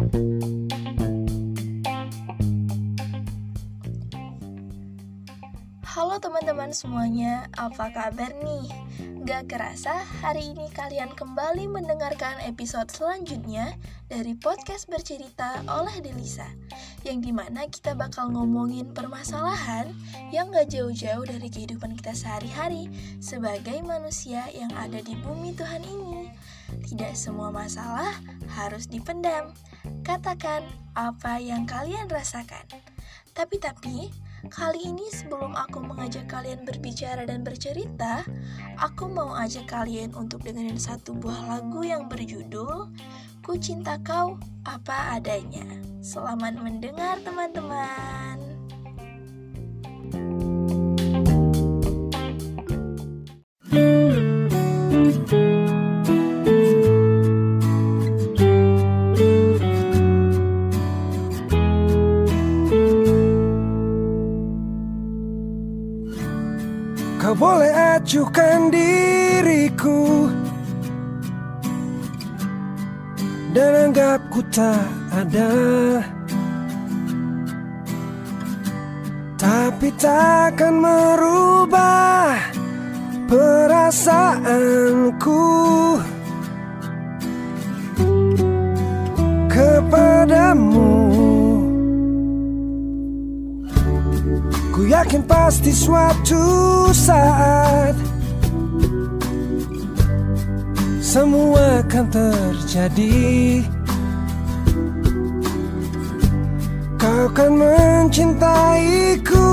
Halo teman-teman semuanya, apa kabar nih? Gak kerasa hari ini kalian kembali mendengarkan episode selanjutnya dari podcast bercerita oleh Delisa Yang di mana kita bakal ngomongin permasalahan yang gak jauh-jauh dari kehidupan kita sehari-hari Sebagai manusia yang ada di bumi Tuhan ini Tidak semua masalah harus dipendam Katakan apa yang kalian rasakan Tapi-tapi, Kali ini sebelum aku mengajak kalian berbicara dan bercerita, aku mau ajak kalian untuk dengerin satu buah lagu yang berjudul Ku Cinta Kau Apa Adanya. Selamat mendengar teman-teman. Boleh acuhkan diriku. Dan anggap ku tak ada. Tapi takkan merubah perasaanku. Kepadamu Ku yakin pasti suatu saat Semua akan terjadi. Kau kan mencintaiku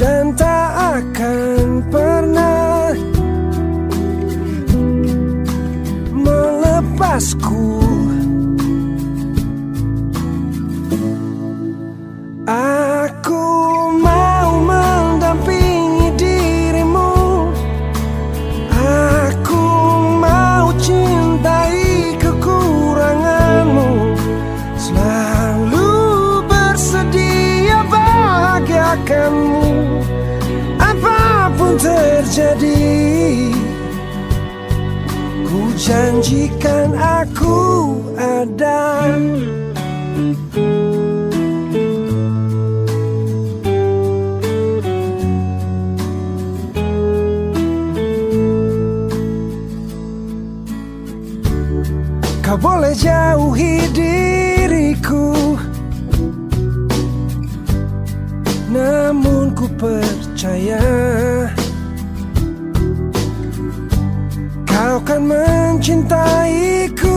Dan tak akan pernah Melepasku janjikan aku ada. Kau boleh jauhi diriku Namun ku percaya Kau kan mencintaiku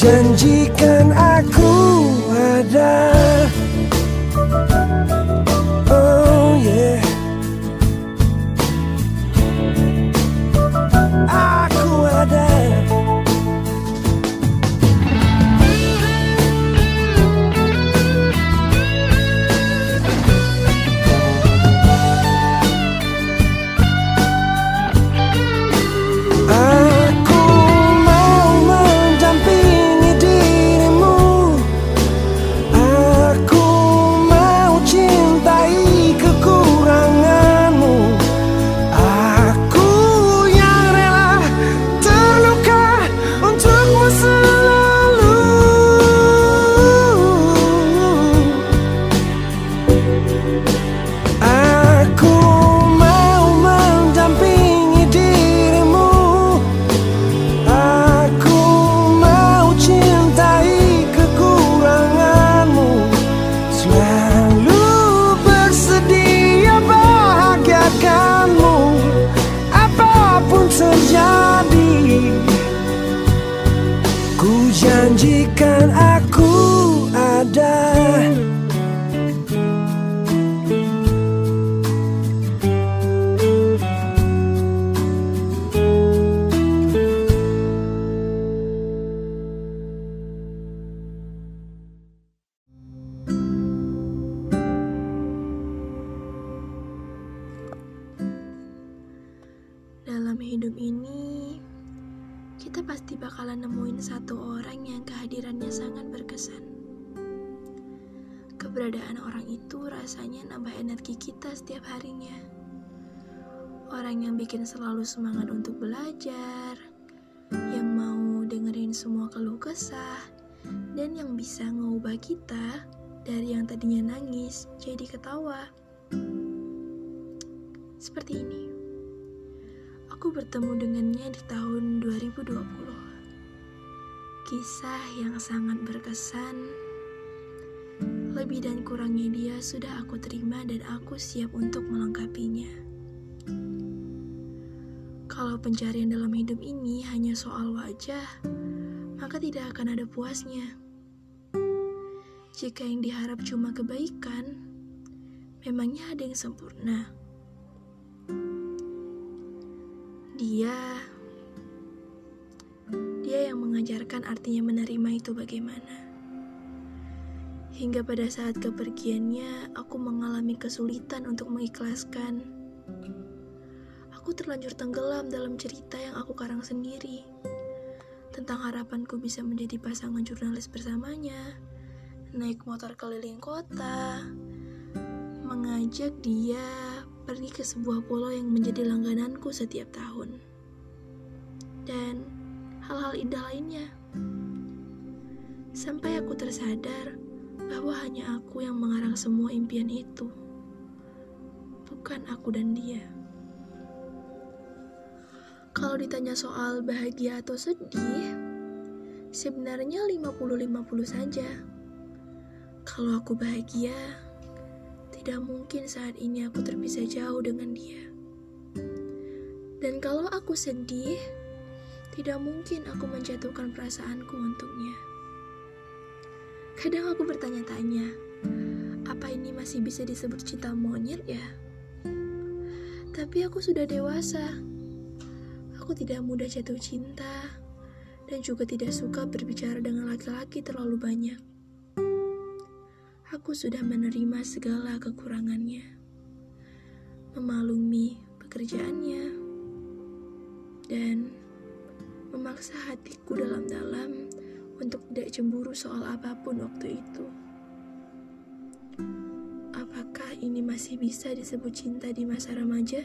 janjikan aku ada hidup ini, kita pasti bakalan nemuin satu orang yang kehadirannya sangat berkesan. Keberadaan orang itu rasanya nambah energi kita setiap harinya. Orang yang bikin selalu semangat untuk belajar, yang mau dengerin semua keluh kesah, dan yang bisa ngubah kita dari yang tadinya nangis jadi ketawa. Seperti ini. Aku bertemu dengannya di tahun 2020. Kisah yang sangat berkesan. Lebih dan kurangnya dia sudah aku terima dan aku siap untuk melengkapinya. Kalau pencarian dalam hidup ini hanya soal wajah, maka tidak akan ada puasnya. Jika yang diharap cuma kebaikan, memangnya ada yang sempurna. Dia dia yang mengajarkan artinya menerima itu bagaimana. Hingga pada saat kepergiannya, aku mengalami kesulitan untuk mengikhlaskan. Aku terlanjur tenggelam dalam cerita yang aku karang sendiri tentang harapanku bisa menjadi pasangan jurnalis bersamanya, naik motor keliling kota, mengajak dia pergi ke sebuah pulau yang menjadi langgananku setiap tahun. Dan hal-hal indah lainnya. Sampai aku tersadar bahwa hanya aku yang mengarang semua impian itu. Bukan aku dan dia. Kalau ditanya soal bahagia atau sedih, sebenarnya 50-50 saja. Kalau aku bahagia, tidak mungkin saat ini aku terpisah jauh dengan dia. Dan kalau aku sedih, tidak mungkin aku menjatuhkan perasaanku untuknya. Kadang aku bertanya-tanya, apa ini masih bisa disebut cinta monyet ya? Tapi aku sudah dewasa. Aku tidak mudah jatuh cinta dan juga tidak suka berbicara dengan laki-laki terlalu banyak aku sudah menerima segala kekurangannya, memaklumi pekerjaannya, dan memaksa hatiku dalam-dalam untuk tidak cemburu soal apa pun waktu itu. Apakah ini masih bisa disebut cinta di masa remaja?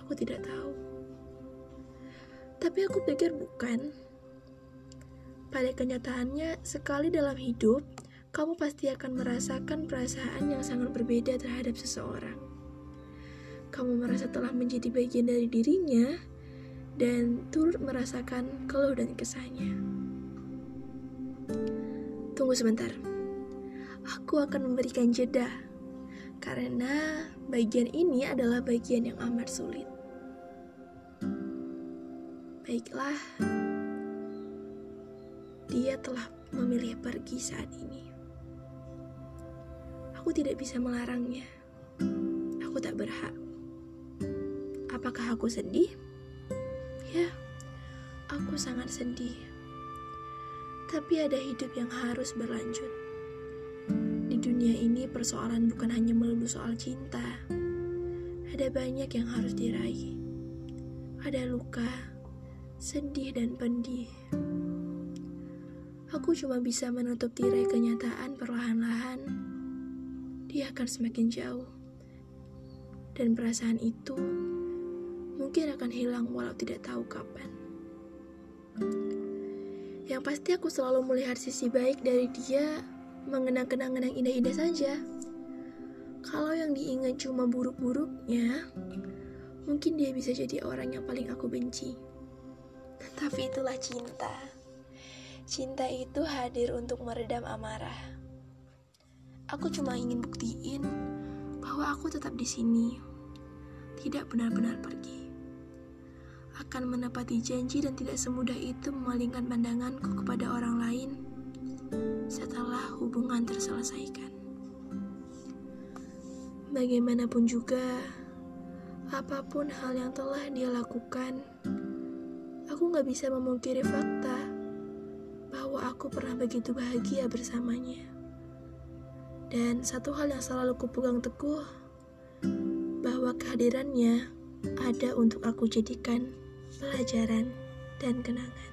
Aku tidak tahu. Tapi aku pikir bukan. Pada kenyataannya, sekali dalam hidup, kamu pasti akan merasakan perasaan yang sangat berbeda terhadap seseorang. Kamu merasa telah menjadi bagian dari dirinya dan turut merasakan keluh dan kesahnya. Tunggu sebentar. Aku akan memberikan jeda karena bagian ini adalah bagian yang amat sulit. Baiklah, dia telah memilih pergi saat ini. Aku tidak bisa melarangnya. Aku tak berhak. Apakah aku sedih? Ya, aku sangat sedih. Tapi ada hidup yang harus berlanjut. Di dunia ini persoalan bukan hanya melulu soal cinta. Ada banyak yang harus diraih. Ada luka, sedih dan pendih. Aku cuma bisa menutup tirai kenyataan perlahan-lahan dia akan semakin jauh. Dan perasaan itu mungkin akan hilang walau tidak tahu kapan. Yang pasti aku selalu melihat sisi baik dari dia mengenang kenangan yang indah-indah saja. Kalau yang diingat cuma buruk-buruknya, mungkin dia bisa jadi orang yang paling aku benci. Tapi itulah cinta. Cinta itu hadir untuk meredam amarah. Aku cuma ingin buktiin bahwa aku tetap di sini, tidak benar-benar pergi. Akan menepati janji dan tidak semudah itu memalingkan pandanganku kepada orang lain setelah hubungan terselesaikan. Bagaimanapun juga, apa pun hal yang telah dia lakukan, aku gak bisa memungkiri fakta bahwa aku pernah begitu bahagia bersamanya. Dan satu hal yang selalu kupegang teguh, bahwa kehadirannya ada untuk aku jadikan pelajaran dan kenangan.